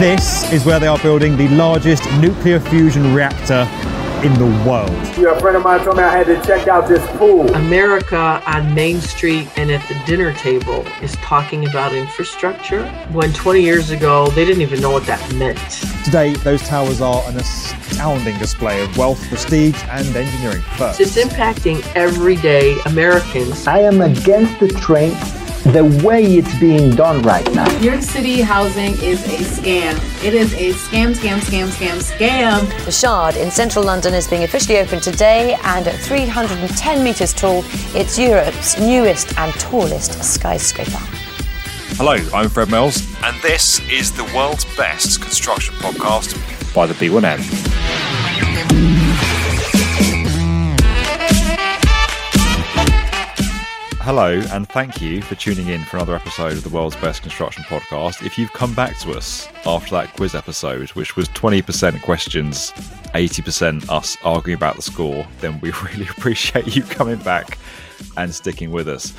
This is where they are building the largest nuclear fusion reactor in the world. Yeah, a friend of mine told me I had to check out this pool. America on Main Street and at the dinner table is talking about infrastructure when 20 years ago they didn't even know what that meant. Today, those towers are an astounding display of wealth, prestige, and engineering first. It's impacting everyday Americans. I am against the train the way it's being done right now. New York City housing is a scam. It is a scam, scam, scam, scam, scam. The Shard in central London is being officially opened today, and at 310 metres tall, it's Europe's newest and tallest skyscraper. Hello, I'm Fred Mills, and this is the world's best construction podcast by the B1M. Hello, and thank you for tuning in for another episode of the world's best construction podcast. If you've come back to us after that quiz episode, which was 20% questions, 80% us arguing about the score, then we really appreciate you coming back and sticking with us.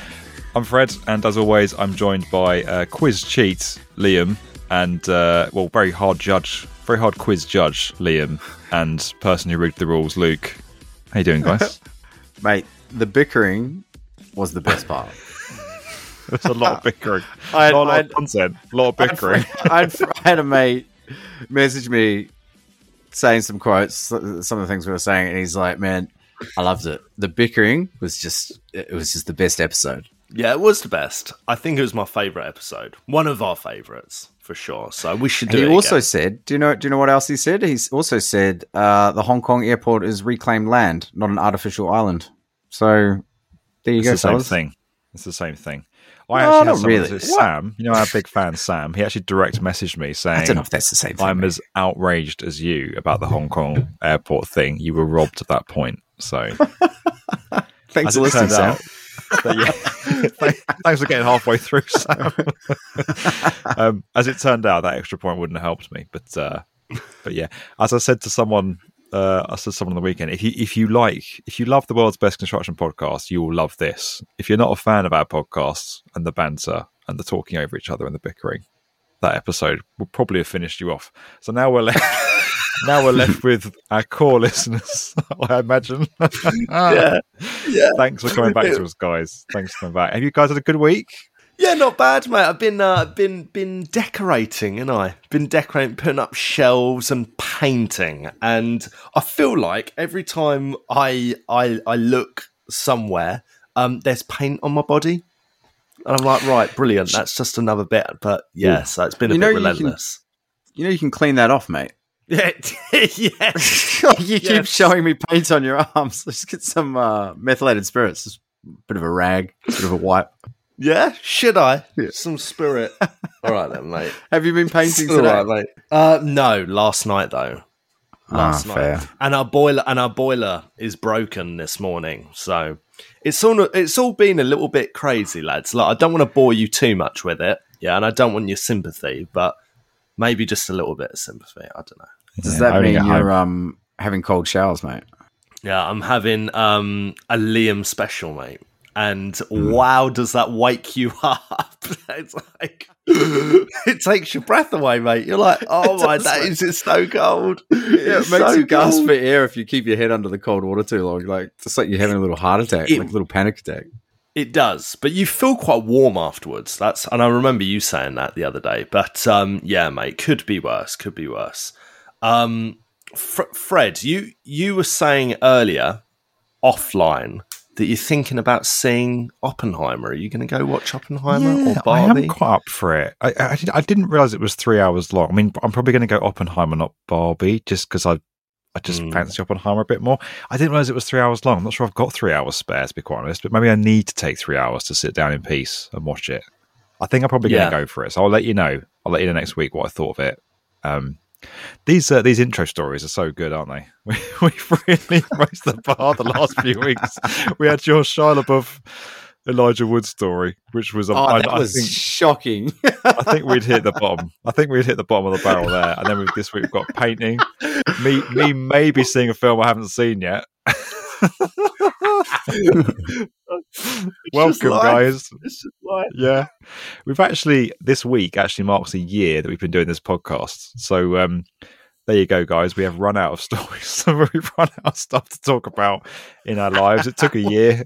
I'm Fred, and as always, I'm joined by uh, quiz cheat Liam and uh, well, very hard judge, very hard quiz judge Liam, and person who rigged the rules Luke. How you doing, guys? Mate, the bickering was the best part. There's a lot of bickering. I had- a lot I of content. A lot of bickering. I had, I had a mate message me saying some quotes, some of the things we were saying, and he's like, "Man, I loved it. The bickering was just, it was just the best episode." Yeah, it was the best. I think it was my favorite episode. One of our favorites for sure. So we should do he it. also again. said, "Do you know? Do you know what else he said? He's also said uh, the Hong Kong airport is reclaimed land, not an artificial island." So there you it's go, the same fellas. thing. It's the same thing. I No, actually not had someone, really. Sam, you know our big fan Sam. He actually direct messaged me saying, I don't know if that's the same thing. "I'm mate. as outraged as you about the Hong Kong airport thing. You were robbed at that point." So Thanks as for listening, Sam. out, but yeah, thanks for getting halfway through, Sam. um, as it turned out, that extra point wouldn't have helped me, but uh, but yeah, as I said to someone, uh, I said to someone on the weekend, if you if you like, if you love the world's best construction podcast, you will love this. If you're not a fan of our podcasts and the banter and the talking over each other and the bickering, that episode will probably have finished you off. So now we're left. Now we're left with our core listeners, I imagine. Yeah. Yeah. Thanks for coming back to us, guys. Thanks for coming back. Have you guys had a good week? Yeah, not bad, mate. I've been uh, been been decorating, and I been decorating, putting up shelves and painting, and I feel like every time I I I look somewhere, um, there's paint on my body, and I'm like, right, brilliant. That's just another bit, but yeah, so it's been a You bit know you can- relentless. You know you can clean that off, mate. Yeah, yeah. you keep showing me paint on your arms. Let's get some uh, methylated spirits. Just a bit of a rag, a bit of a wipe. Yeah, should I? Some spirit. All right then, mate. Have you been painting All today? right, mate. Uh, no, last night though. Last Ah, night, fair. and our boiler and our boiler is broken this morning. So it's all it's all been a little bit crazy, lads. Like I don't want to bore you too much with it, yeah, and I don't want your sympathy, but maybe just a little bit of sympathy. I don't know. Does Yeah, that mean you're um, having cold showers, mate? Yeah, I'm having um, a Liam special, mate. And wow, does that wake you up? it's like it takes your breath away, mate. You're like, oh my does, days, it's so cold. Yeah, it makes so you gasp for air if you keep your head under the cold water too long. Like just like you're having a little heart attack, It- like a little panic attack. It does, but you feel quite warm afterwards. That's and I remember you saying that the other day. But um, yeah, mate, could be worse. Could be worse. Um, Fr- Fred, you you were saying earlier offline that you're thinking about seeing Oppenheimer. Are you going to go watch Oppenheimer or Barbie? I am quite up for it. I, I, I didn't realize it was three hours long. I mean, I'm probably going to go Oppenheimer, not Barbie, just because I, I just Mm. fancy Oppenheimer a bit more. I didn't realize it was three hours long. I'm not sure I've got three hours spare, to be quite honest, but maybe I need to take three hours to sit down in peace and watch it. I think I'm probably going Yeah. to go for it. So I'll let you know. I'll let you know next week what I thought of it. Um, these uh, these intro stories are so good, aren't they? We, we've really raised the bar the last few weeks. We had your Shia LaBeouf, Elijah Wood story, which was Oh, I, that I was think shocking. I think we'd hit the bottom. I think we'd hit the bottom of the barrel there. And then this week we've got painting. Me, me maybe seeing a film I haven't seen yet. Welcome, guys. It's just like Yeah, we've actually this week actually marks a year that we've been doing this podcast. So um, there you go, guys. We have run out of stories. we've run out of stuff to talk about in our lives. It took a year.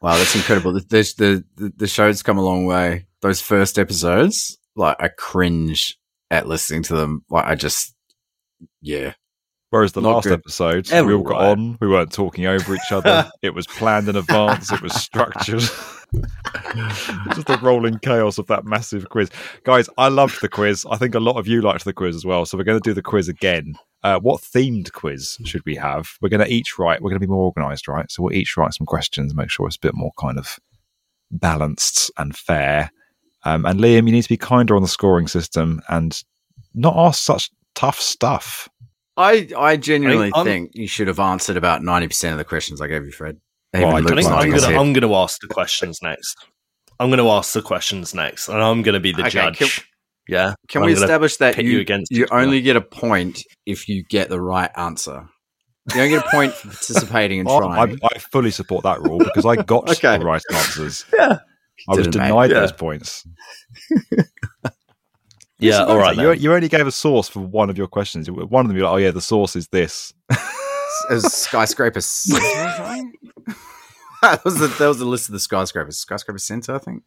Wow, that's incredible. The, the, the, the show's come a long way. Those first episodes, like, I cringe at listening to them. Like, I just, yeah. Whereas the Not last good. episode, we all got on. We weren't talking over each other. it was planned in advance. It was structured. Just the rolling chaos of that massive quiz, guys. I loved the quiz. I think a lot of you liked the quiz as well. So we're going to do the quiz again. Uh, what themed quiz should we have? We're going to each write. We're going to be more organised, right? So we'll each write some questions, make sure it's a bit more kind of balanced and fair. Um, and Liam, you need to be kinder on the scoring system and not ask such tough stuff. I, I genuinely I- I'm- think you should have answered about 90% of the questions I gave you, Fred. Well, I think I'm nodding gonna his head. I'm gonna ask the questions next. I'm gonna ask the questions next, and I'm gonna be the Okay, judge. can- yeah. Can I'm we establish that you, you against you only get a point if you get the right answer? You don't get a point for participating and trying. I, I fully support that rule because I got Okay. the right answers. Yeah. I was Didn't, mate. denied Yeah. those points. Yeah. All right. You, you only gave a source for one of your questions. One of them, you're like, oh, yeah, the source is this. As skyscraper center that was the that was the list of the skyscrapers. Skyscraper center, I think.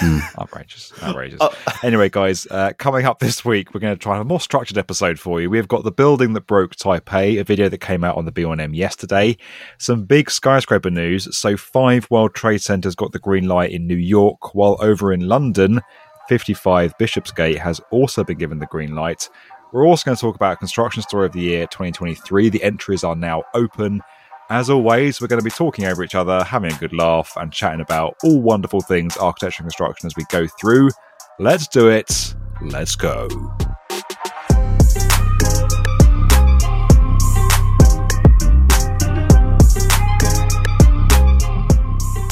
outrageous. Outrageous. Uh, anyway, guys, uh, coming up this week, we're going to try a more structured episode for you. We've got The Building That Broke Taipei, a video that came out on the B1M yesterday. Some big skyscraper news. So, five World Trade Centers got the green light in New York, while over in London, 55 Bishopsgate has also been given the green light. We're also going to talk about construction story of the year 2023. The entries are now open. As always, we're going to be talking over each other, having a good laugh, and chatting about all wonderful things architecture and construction as we go through. Let's do it. Let's go.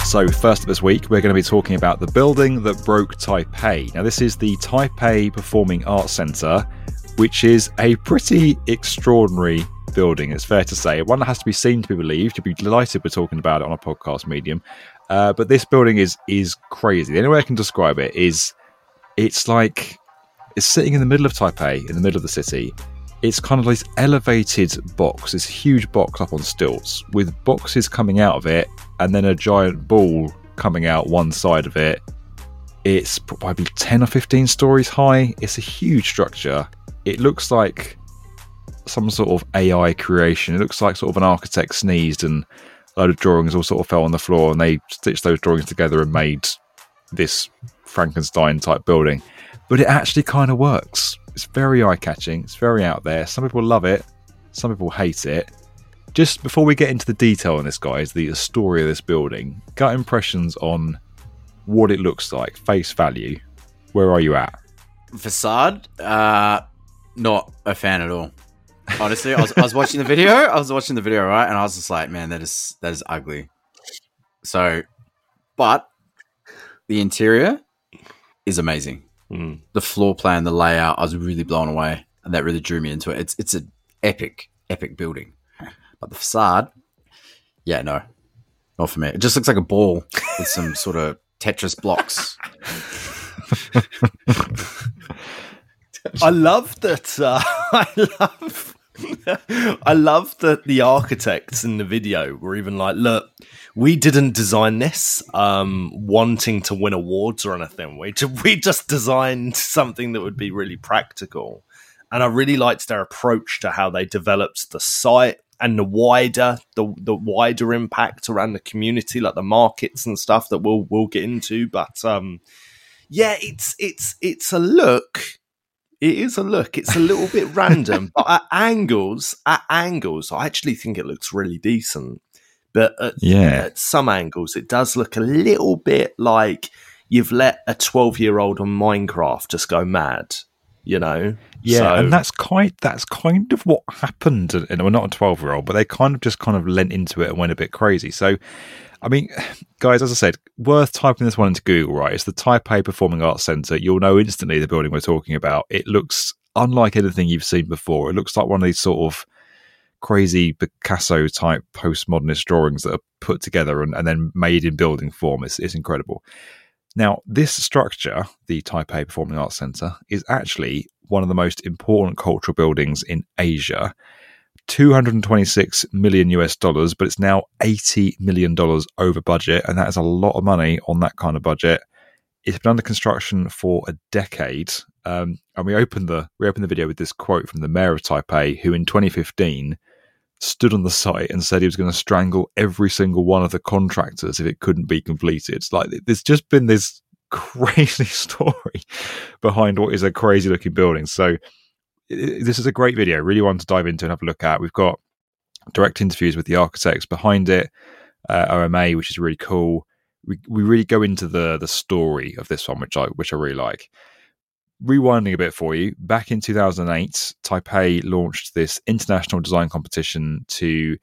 So, first this week, we're going to be talking about the building that broke Taipei. Now, this is the Taipei Performing Arts Centre, which is a pretty extraordinary building, it's fair to say. One that has to be seen to be believed. You'd be delighted we're talking about it on a podcast medium. Uh, but this building is is crazy. The only way I can describe it is it's like it's sitting in the middle of Taipei, in the middle of the city. It's kind of this elevated box, this huge box up on stilts, with boxes coming out of it, and then a giant ball coming out one side of it. It's probably 10 or 15 stories high. It's a huge structure. It looks like some sort of AI creation. It looks like sort of an architect sneezed and a load of drawings all sort of fell on the floor and they stitched those drawings together and made this Frankenstein type building. But it actually kind of works. It's very eye catching. It's very out there. Some people love it. Some people hate it. Just before we get into the detail on this, guys, the story of this building, gut impressions on what it looks like, face value. Where are you at? Facade, uh, not a fan at all. Honestly, I was, I was watching the video. I was watching the video, right, and I was just like, man, that is that is ugly. So, but the interior is amazing. Mm. The floor plan, the layout, I was really blown away, and that really drew me into it. It's it's an epic, epic building. But the facade, yeah, no, not for me. It just looks like a ball with some sort of Tetris blocks. I love that. Uh, I love. I love that the architects in the video were even like, "Look, we didn't design this um, wanting to win awards or anything. We we just designed something that would be really practical." And I really liked their approach to how they developed the site and the wider the the wider impact around the community, like the markets and stuff that we'll we'll get into. But um, yeah, it's it's it's a look. It is a look. It's a little bit random, but at angles, at angles, I actually think it looks really decent. But at, Yeah. at some angles, it does look a little bit like you've let a twelve-year-old on Minecraft just go mad. You know? Yeah, So- and that's kind that's kind of what happened. And we're not a twelve year old, but they kind of just kind of lent into it and went a bit crazy. So, I mean, guys, as I said, worth typing this one into Google. Right, it's the Taipei Performing Arts Centre. You'll know instantly the building we're talking about. It looks unlike anything you've seen before. It looks like one of these sort of crazy Picasso type postmodernist drawings that are put together and, and then made in building form. It's, it's incredible. Now, this structure, the Taipei Performing Arts Center, is actually one of the most important cultural buildings in Asia. 226 million US dollars, but it's now 80 million dollars over budget, and that is a lot of money on that kind of budget. It's been under construction for a decade, um, and we opened the we opened the video with this quote from the mayor of Taipei, who in 2015 stood on the site and said he was going to strangle every single one of the contractors if it couldn't be completed. Like there's just been this crazy story behind what is a crazy looking building. So this is a great video. Really want to dive into and have a look at. We've got direct interviews with the architects behind it, uh, OMA, which is really cool. We we really go into the the story of this one, which I which I really like. Rewinding a bit for you, back in 2008, Taipei launched this international design competition to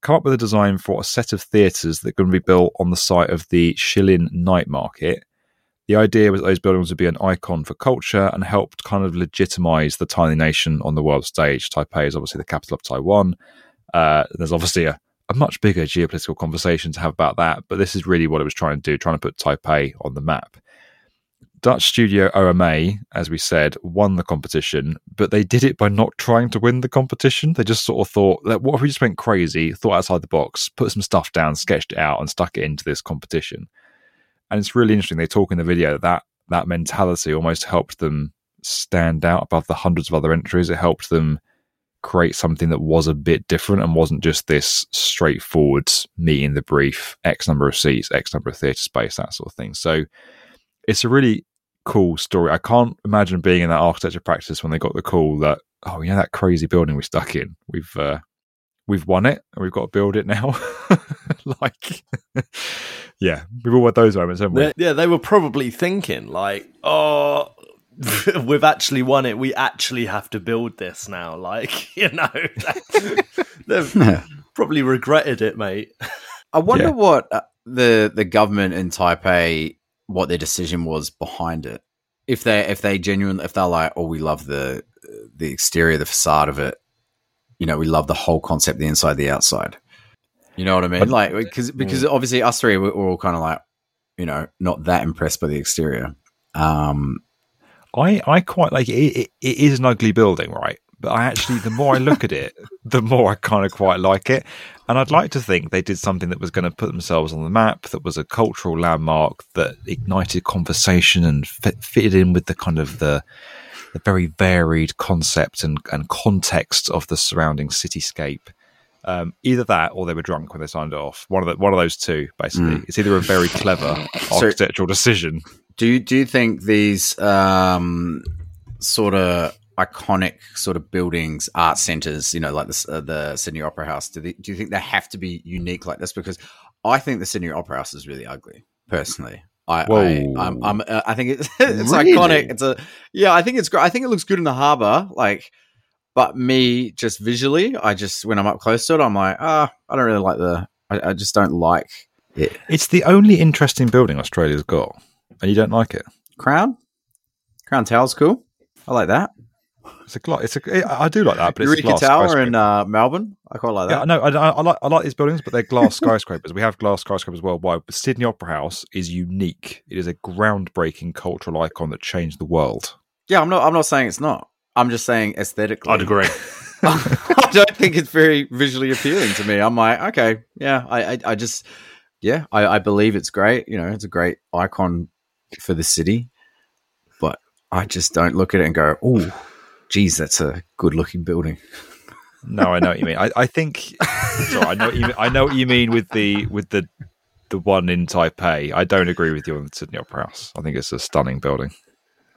come up with a design for a set of theatres that are going to be built on the site of the Shilin Night Market the idea was that those buildings would be an icon for culture and helped kind of legitimize the tiny nation on the world stage. Taipei is obviously the capital of Taiwan. Uh, there's obviously a, a much bigger geopolitical conversation to have about that, but this is really what it was trying to do, trying to put Taipei on the map. Dutch studio OMA, as we said, won the competition, but they did it by not trying to win the competition. They just sort of thought, that what if we just went crazy, thought outside the box, put some stuff down, sketched it out, and stuck it into this competition? and it's really interesting. They talk in the video that that mentality almost helped them stand out above the hundreds of other entries. It helped them create something that was a bit different and wasn't just this straightforward meeting the brief, X number of seats, X number of theatre space, that sort of thing. So it's a really cool story. I can't imagine being in that architecture practice when they got the call that, oh, you know, that crazy building we stuck in. We've uh, we've won it and we've got to build it now. like, yeah, we've all had those moments, haven't we? They- yeah, they were probably thinking like, oh. We've actually won it. We actually have to build this now. Like, you know, they've probably regretted it, mate. I wonder Yeah. what uh, the the government in Taipei, what their decision was behind it. If they if they genuinely if they're like, oh, we love the the exterior, the facade of it. You know, we love the whole concept, the inside, the outside. You know what I mean? But- like because because obviously us three we're, we're all kind of like, you know, not that impressed by the exterior. Um, I, I quite like it. It, it is an ugly building, right? But I actually, the more I look at it, the more I kind of quite like it. And I'd like to think they did something that was going to put themselves on the map, that was a cultural landmark, that ignited conversation and fit, fitted in with the kind of the the very varied concept and, and context of the surrounding cityscape. Um, either that, or they were drunk when they signed it off. One of the, one of those two, basically. Mm. It's either a very clever architectural decision. do you do you think these um, sort of iconic sort of buildings, art centers, you know, like the uh, the Sydney Opera House, do they, do you think they have to be unique like this? Because I think the Sydney Opera House is really ugly, personally. I, I, Whoa. I'm, I'm, uh, I think it's it's Really? iconic. It's a yeah. I think it's great. I think it looks good in the harbor. Like, but me just visually, I just when I'm up close to it, I'm like, ah, I don't really like the. I, I just don't like it. It's the only interesting building Australia's got, and you don't like it. Crown, Crown Tower's cool. I like that. It's a glass. It's a. I do like that, but it's a Eureka glass Tower in uh, Melbourne. I quite like yeah, that. no, I, I, I like I like these buildings, but they're glass skyscrapers. We have glass skyscrapers worldwide. But Sydney Opera House is unique. It is a groundbreaking cultural icon that changed the world. Yeah, I'm not. I'm not saying it's not. I'm just saying aesthetically. I'd agree. I don't think it's very visually appealing to me. I'm like, okay, yeah, I, I, I just, yeah, I, I believe it's great. You know, it's a great icon for the city, but I just don't look at it and go, oh, geez, that's a good looking building. No, I know what you mean. I, I think. sorry, I know what you mean. I know what you mean with the with the the one in Taipei. I don't agree with you on the Sydney Opera House. I think it's a stunning building.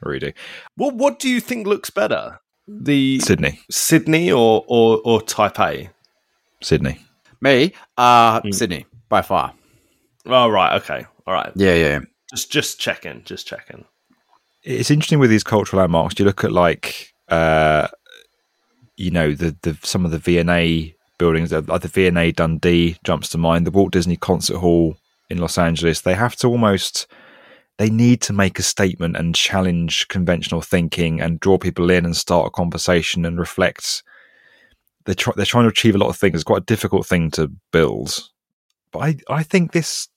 I really do. What What do you think looks better, the Sydney, Sydney or or, or Taipei? Sydney. Me, uh, Mm. Sydney by far. Oh right, okay, all right. Yeah, yeah, yeah. Just just checking, just checking. it's interesting with these cultural landmarks. You look at like, uh, you know, the the some of the V&A buildings. uh, Like the V&A Dundee jumps to mind. The Walt Disney Concert Hall in Los Angeles. They have to almost. They need to make a statement and challenge conventional thinking and draw people in and start a conversation and reflect they're try, they're trying to achieve a lot of things. It's quite a difficult thing to build, but I I think this,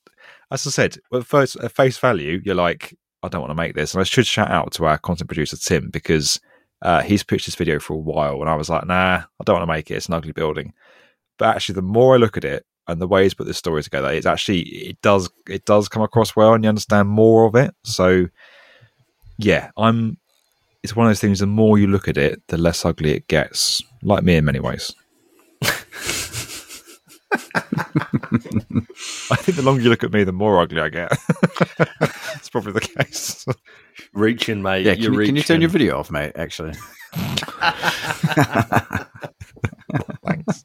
as I said, at first at face value, you're like, I don't want to make this, and I should shout out to our content producer Tim because uh, he's pitched this video for a while, and I was like, nah, I don't want to make it. It's an ugly building. But actually, the more I look at it and the way he's put this story together, it's actually it does it does come across well, and you understand more of it. So, yeah, I'm. It's one of those things. The more you look at it, the less ugly it gets. Like me in many ways. I think the longer you look at me, the more ugly I get. It's probably the case. Reaching, mate. Yeah, can You're you, can you turn your video off, mate? Actually, Thanks.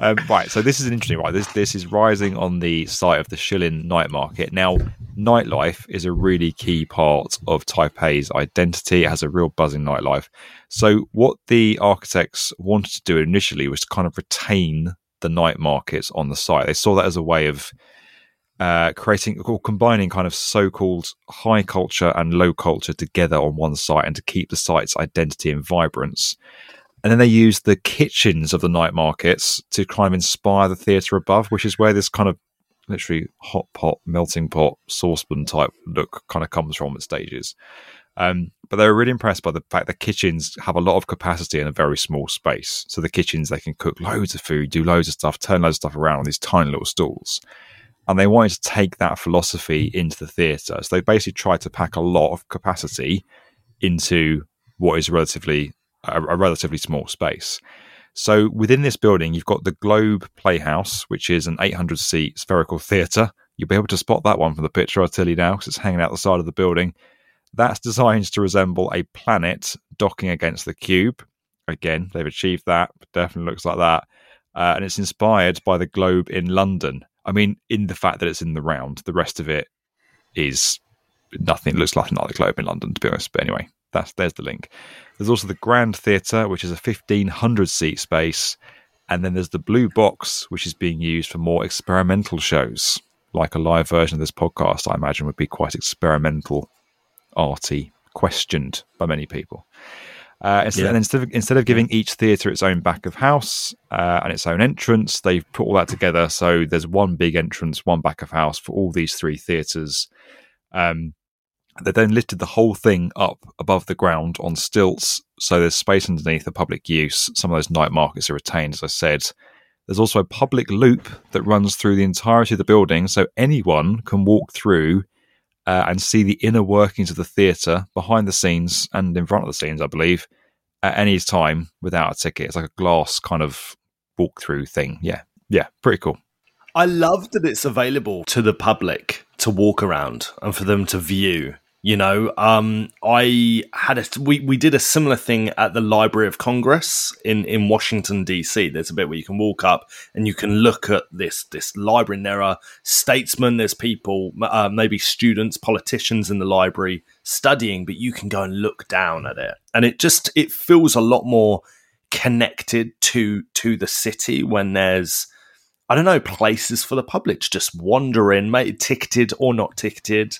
Um, right, so this is an interesting right. This this is rising on the site of the Shilin night market. Now, nightlife is a really key part of Taipei's identity. It has a real buzzing nightlife. So, what the architects wanted to do initially was to kind of retain the night markets on the site. They saw that as a way of uh, creating or combining kind of so-called high culture and low culture together on one site, and to keep the site's identity and vibrance. And then they use the kitchens of the night markets to kind of inspire the theatre above, which is where this kind of literally hot pot, melting pot, saucepan type look kind of comes from at stages. Um, but they were really impressed by the fact that kitchens have a lot of capacity in a very small space. So the kitchens, they can cook loads of food, do loads of stuff, turn loads of stuff around on these tiny little stalls. And they wanted to take that philosophy into the theatre. So they basically tried to pack a lot of capacity into what is relatively a, a relatively small space. So within this building, you've got the Globe Playhouse, which is an 800 seat spherical theatre. You'll be able to spot that one from the picture I'll tell you now because it's hanging out the side of the building. That's designed to resemble a planet docking against the cube. Again, they've achieved that. Definitely looks like that. Uh, and it's inspired by the globe in London. I mean, in the fact that it's in the round, the rest of it is nothing. It looks like another globe in London, to be honest. But anyway, that's there's the link. There's also the Grand Theatre, which is a 1500 seat space. And then there's the Blue Box, which is being used for more experimental shows, like a live version of this podcast, I imagine would be quite experimental, arty, questioned by many people. Uh, instead, Yeah. and instead of, instead of giving each theatre its own back of house uh, and its own entrance, they've put all that together. So there's one big entrance, one back of house for all these three theatres. Um, they then lifted the whole thing up above the ground on stilts, so there's space underneath for public use. Some of those night markets are retained, as I said. There's also a public loop that runs through the entirety of the building, so anyone can walk through uh, and see the inner workings of the theatre behind the scenes and in front of the scenes, I believe, at any time without a ticket. It's like a glass kind of walk-through thing. Yeah, yeah, pretty cool. I love that it's available to the public to walk around and for them to view. You know, um, I had a we we did a similar thing at the Library of Congress in in Washington D.C. There's a bit where you can walk up and you can look at this this library. And there are statesmen, there's people, uh, maybe students, politicians in the library studying, but you can go and look down at it, and it just it feels a lot more connected to to the city when there's I don't know, places for the public to just wander in, mate, ticketed or not ticketed.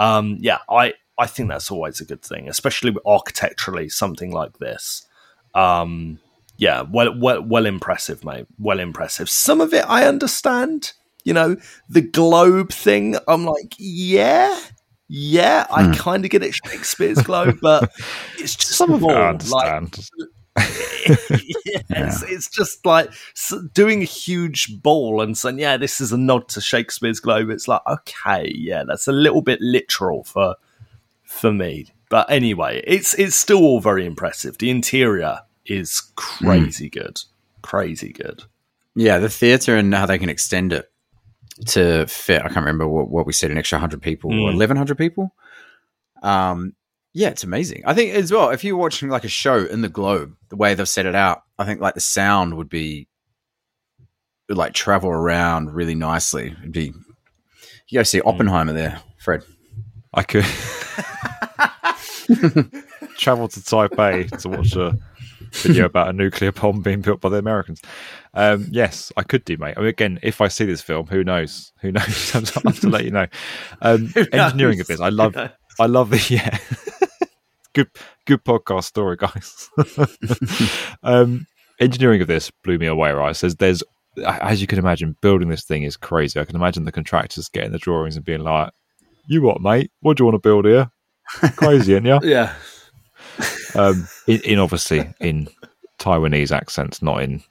Um, yeah, I, I think that's always a good thing, especially architecturally, something like this. Um, yeah, well, well, well impressive, mate. Well impressive. Some of it I understand. You know, the globe thing. I'm like, yeah, yeah, I kind of get it, Shakespeare's globe, but it's just Some of it I like yes, it's just like doing a huge ball and saying, "Yeah, this is a nod to Shakespeare's Globe." It's like, okay, yeah, that's a little bit literal for for me. But anyway, it's it's still all very impressive. The interior is crazy good, crazy good. yeah, the theatre and how they can extend it to fit. I can't remember what, what we said, an extra hundred people or Mm. eleven hundred people. Um, yeah, it's amazing. I think as well, if you're watching like a show in the globe, the way they've set it out, I think like the sound would be would, like travel around really nicely. It'd be you go see Oppenheimer there, Fred. I could travel to Taipei to watch a video about a nuclear bomb being built by the Americans. Um, yes, I could do, mate. I mean, again, if I see this film, who knows? Who knows? I'll have to let you know. Um, engineering of this, I love. I love the yeah. Good, good podcast story, guys. um, engineering of this blew me away. Right, says there's as you can imagine, building this thing is crazy. I can imagine the contractors getting the drawings and being like, "You what, mate? What do you want to build here? Crazy, ain't you?" Yeah. um, in, in obviously in Taiwanese accents, not in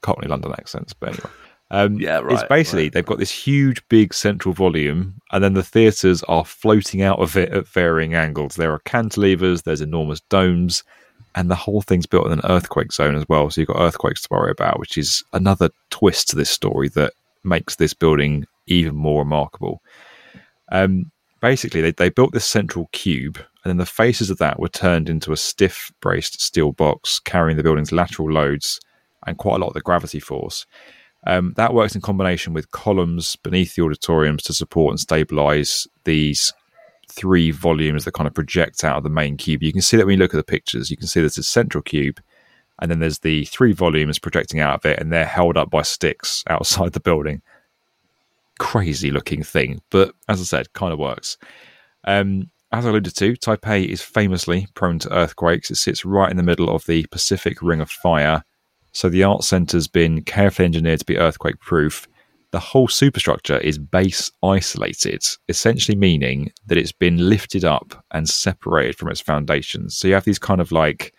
Cockney London accents, but anyway. Um, Yeah, It's basically right. they've got this huge, big central volume, and then the theatres are floating out of it at varying angles. There are cantilevers, there's enormous domes, and the whole thing's built in an earthquake zone as well. So you've got earthquakes to worry about, which is another twist to this story that makes this building even more remarkable. Um, basically, they, they built this central cube, and then the faces of that were turned into a stiff braced steel box carrying the building's lateral loads and quite a lot of the gravity force. Um, that works in combination with columns beneath the auditoriums to support and stabilize these three volumes that kind of project out of the main cube. You can see that when you look at the pictures, you can see there's a central cube, and then there's the three volumes projecting out of it, and they're held up by sticks outside the building. Crazy looking thing, but as I said, kind of works. Um, as I alluded to, Taipei is famously prone to earthquakes. It sits right in the middle of the Pacific Ring of Fire, so the art centre's been carefully engineered to be earthquake proof. The whole superstructure is base isolated, essentially meaning that it's been lifted up and separated from its foundations. So you have these kind of like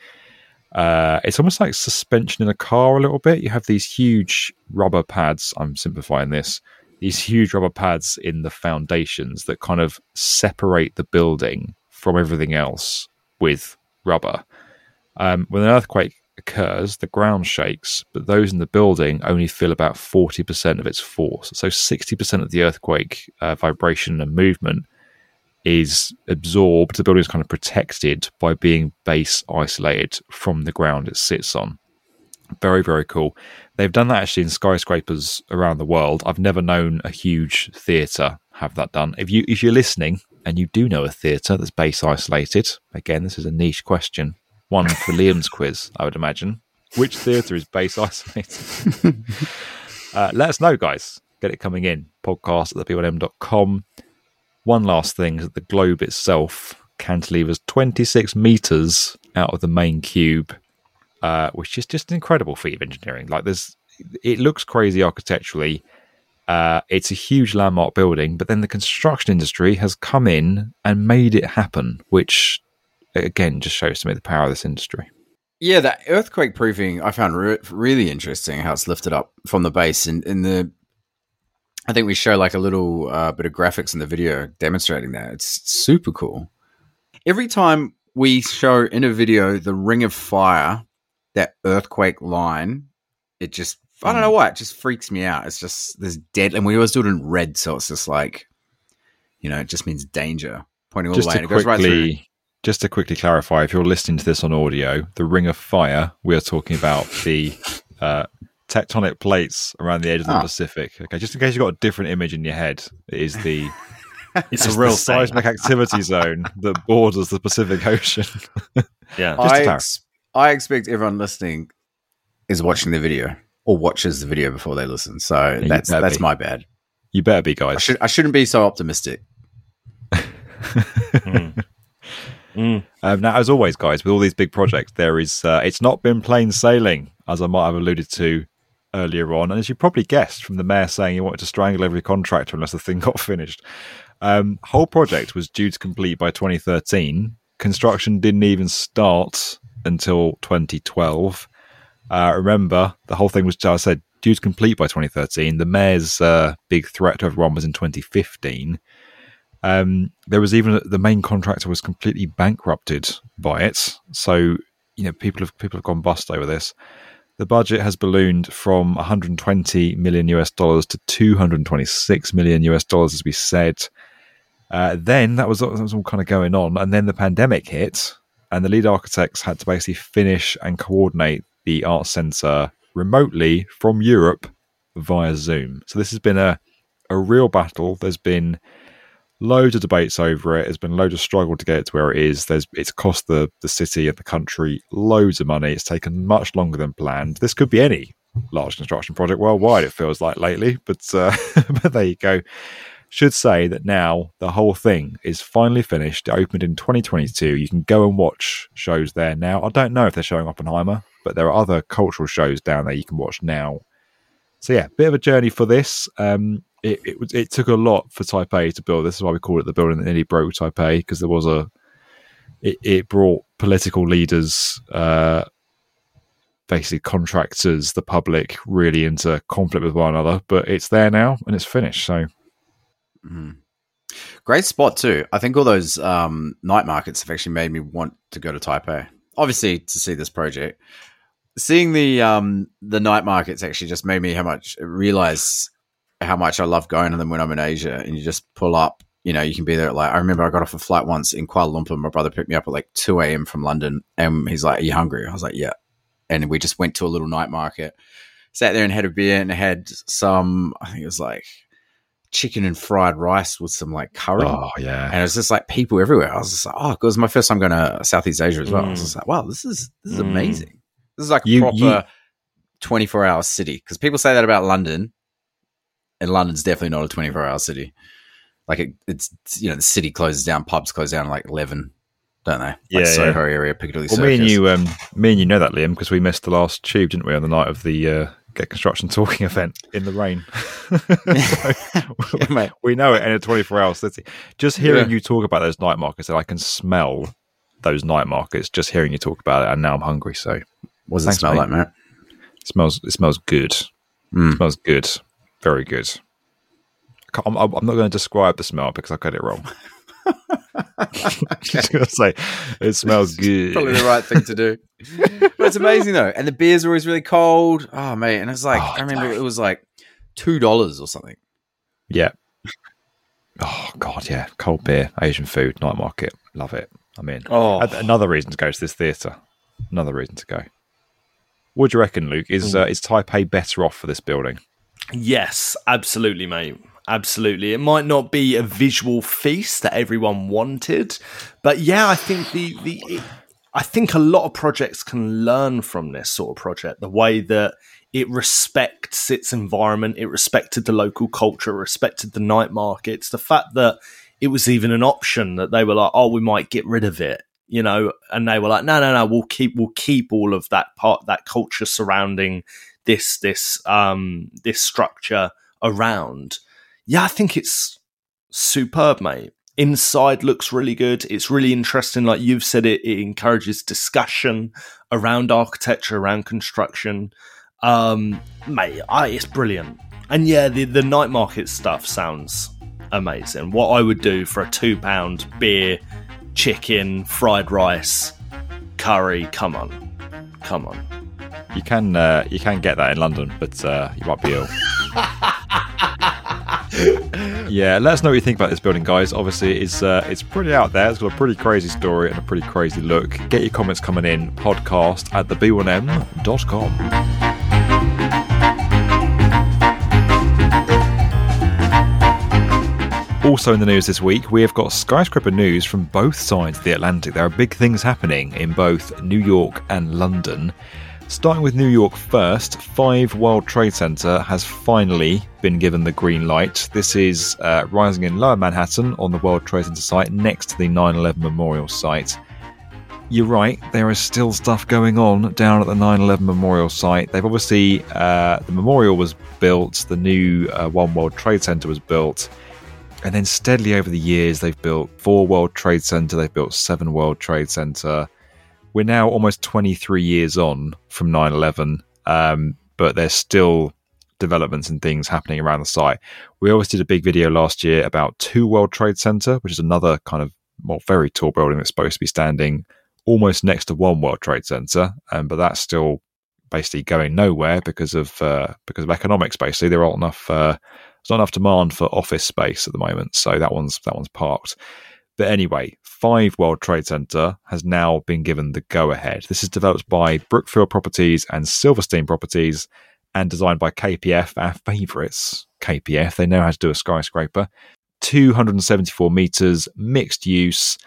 uh, it's almost like suspension in a car a little bit. You have these huge rubber pads. I'm simplifying this. These huge rubber pads in the foundations that kind of separate the building from everything else with rubber. Um, when an earthquake occurs, the ground shakes, but those in the building only feel about 40% of its force. So 60% of the earthquake uh, vibration and movement is absorbed. The building is kind of protected by being base isolated from the ground it sits on. Very, very cool. They've done that actually in skyscrapers around the world. I've never known a huge theatre have that done. If you if you're listening and you do know a theatre that's base isolated, again, this is a niche question. One for Liam's quiz, I would imagine. Which theatre is base isolated? uh, let us know, guys. Get it coming in. Podcast at the One last thing is that the globe itself cantilevers 26 meters out of the main cube, uh, which is just an incredible feat of engineering. Like, there's, it looks crazy architecturally. Uh, it's a huge landmark building, but then the construction industry has come in and made it happen, which again just shows to me the power of this industry. Yeah, that earthquake proofing I found re- really interesting. How it's lifted up from the base, and in the, I think we show like a little uh, bit of graphics in the video demonstrating that. It's super cool. Every time we show in a video the ring of fire, that earthquake line, it just I don't know why it just freaks me out. It's just there's dead, and we always do it in red, so it's just like, you know, it just means danger pointing all Just the way, and it goes right through. Just to quickly clarify, if you're listening to this on audio, the Ring of Fire, we are talking about the uh, tectonic plates around the edge of the Ah. Pacific. Okay, just in case you've got a different image in your head, it is the It's it's a real the seismic activity zone that borders the Pacific Ocean. Yeah. Just I, ex- I expect everyone listening is watching the video or watches the video before they listen. So you that's that's be. my bad. You better be, I guys. should I shouldn't be so optimistic. Um, now, as always, guys, with all these big projects, there is uh, it's not been plain sailing, as I might have alluded to earlier on, and as you probably guessed from the mayor saying he wanted to strangle every contractor unless the thing got finished. Um, whole project was due to complete by 2013. Construction didn't even start until 2012. Uh, remember, the whole thing was, as I said, due to complete by 2013. The mayor's uh, big threat to everyone was in 2015. Um, there was even the main contractor was completely bankrupted by it. So you know people have people have gone bust over this. The budget has ballooned from 120 million US dollars to 226 million US dollars, as we said. Uh, then that was, that was all kind of going on, and then the pandemic hit, and the lead architects had to basically finish and coordinate the art center remotely from Europe via Zoom. So this has been a a real battle. There's been loads of debates over it. There's been loads of struggle to get it to where it is. There's it's cost the the city and the country loads of money. It's taken much longer than planned. This could be any large construction project worldwide. It feels like lately, but uh, but there you go. Should say that now the whole thing is finally finished. It opened in 2022. You can go and watch shows there now. I don't know if they're showing Oppenheimer, but there are other cultural shows down there you can watch now. So yeah, bit of a journey for this. Um, it, it it took a lot for Taipei to build. This is why we call it the building that nearly broke Taipei because there was a it, it brought political leaders, uh, basically contractors, the public, really into conflict with one another. But it's there now and it's finished. So Mhm. Great spot too. I think all those um, night markets have actually made me want to go to Taipei. Obviously, to see this project, seeing the um, the night markets actually just made me how much realize how much I love going to them when I'm in Asia. And you just pull up, you know, you can be there at like I remember I got off a flight once in Kuala Lumpur. My brother picked me up at like two a.m. from London, and he's like, "Are you hungry?" I was like, "Yeah," and we just went to a little night market, sat there and had a beer and had some. I think it was like chicken and fried rice with some like curry. oh yeah, And it was just like people everywhere. I was just like, oh, it was my first time going to Southeast Asia as well. I was Mm. just like, wow, this is this is Mm. amazing. This is like a You- proper you- 24 hour city. Because people say that about London, and London's definitely not a 24 hour city. Like it, it's you know the city closes down, pubs close down at like 11, don't they? Yeah, like Soho yeah. area, Piccadilly Well, me and you, um, me and you know that Liam because we missed the last tube, didn't we, on the night of the uh, Get Construction Talking event in the rain. Yeah, we know it in a 24 hour city. Just hearing Yeah. you talk about those night markets, I can smell those night markets. Just hearing you talk about it, and now I'm hungry. So What does it smell mate. like, mate? it smells. It smells good. Mm. It smells good. Very good. I I'm, I'm not going to describe the smell because I got it wrong. Just going to say it smells good. Probably the right thing to do. but it's amazing though, and the beers are always really cold. Oh mate, and it's like Oh, I remember it was like two dollars or something. Yeah. Oh God, yeah. Cold beer, Asian food, night market. Love it. I'm in. Oh. Another reason to go to this theatre. Another reason to go. What do you reckon, Luke? Is uh, is Taipei better off for this building? Yes, absolutely, mate. Absolutely. It might not be a visual feast that everyone wanted, but yeah, I think the the it, I think a lot of projects can learn from this sort of project. The way that it respects its environment, it respected the local culture, respected the night markets. The fact that it was even an option that they were like, "Oh, we might get rid of it," you know, and they were like, "No, no, no, we'll keep we'll keep all of that part, that culture surrounding this this um this structure around." Yeah, I think it's superb, mate. Inside looks really good. It's really interesting. Like you've said, it, it encourages discussion around architecture, around construction. Um, mate, I, it's brilliant. And yeah, the, the night market stuff sounds amazing. What I would do for a two pound beer, chicken, fried rice, curry. Come on, come on. You can uh, you can get that in London, but uh, you might be ill. yeah, let us know what you think about this building, guys. Obviously, it's uh, it's pretty out there. It's got a pretty crazy story and a pretty crazy look. Get your comments coming in. Podcast at theb1m.com. Also in the news this week, we have got skyscraper news from both sides of the Atlantic. There are big things happening in both New York and London. Starting with New York first, 5 World Trade Center has finally been given the green light. This is uh, rising in Lower Manhattan on the World Trade Center site next to the 9 11 Memorial site. You're right, there is still stuff going on down at the 9 11 Memorial site. They've obviously, uh, the memorial was built, the new uh, One World Trade Center was built. And then steadily over the years, they've built four World Trade Center, they've built seven World Trade Center. We're now almost 23 years on from 9 11, um, but there's still developments and things happening around the site. We always did a big video last year about two World Trade Center, which is another kind of well, very tall building that's supposed to be standing almost next to one World Trade Center, um, but that's still basically going nowhere because of uh, because of economics. Basically, there aren't enough uh, there's not enough demand for office space at the moment, so that one's that one's parked. But anyway, Five World Trade Center has now been given the go ahead. This is developed by Brookfield Properties and Silverstein Properties and designed by KPF, our favourites. KPF, they know how to do a skyscraper. 274 meters, mixed use.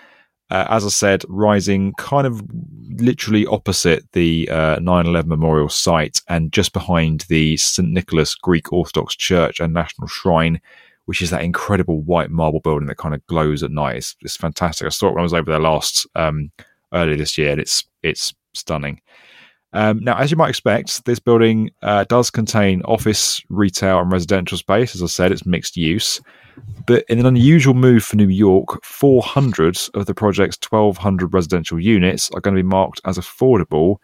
Uh, as I said, rising kind of literally opposite the uh, 9 11 memorial site and just behind the St. Nicholas Greek Orthodox Church and National Shrine, which is that incredible white marble building that kind of glows at night. It's, it's fantastic. I saw it when I was over there last um, earlier this year, and it's it's stunning. Um, now, as you might expect, this building uh, does contain office, retail, and residential space. As I said, it's mixed use. But in an unusual move for New York, 400 of the project's 1,200 residential units are going to be marked as affordable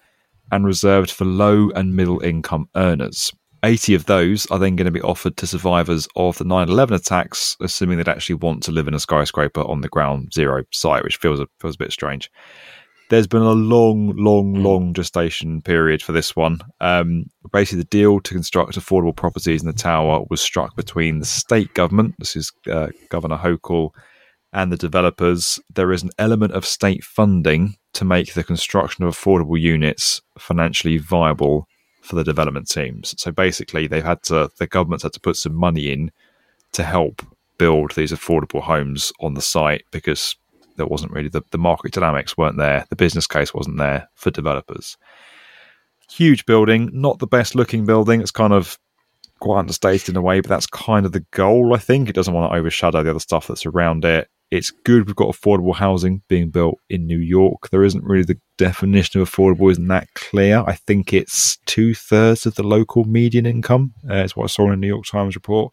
and reserved for low and middle income earners. 80 of those are then going to be offered to survivors of the 9 11 attacks, assuming they'd actually want to live in a skyscraper on the ground zero site, which feels a, feels a bit strange there's been a long, long, Hmm. long gestation period for this one. Um, basically, the deal to construct affordable properties in the tower was struck between the state government, this is uh, Governor Hochul, and the developers. There is an element of state funding to make the construction of affordable units financially viable for the development teams. So basically, they've had to, the government's had to put some money in to help build these affordable homes on the site because there wasn't really the, the market dynamics weren't there. The business case wasn't there for developers. Huge building not the best looking building. It's kind of quite understated in a way but that's kind of the goal i think. It doesn't want to overshadow the other stuff that's around it it's good we've got affordable housing being built in new york there isn't really the definition of affordable isn't that clear i think it's two-thirds of the local median income uh, is what i saw in a new york times report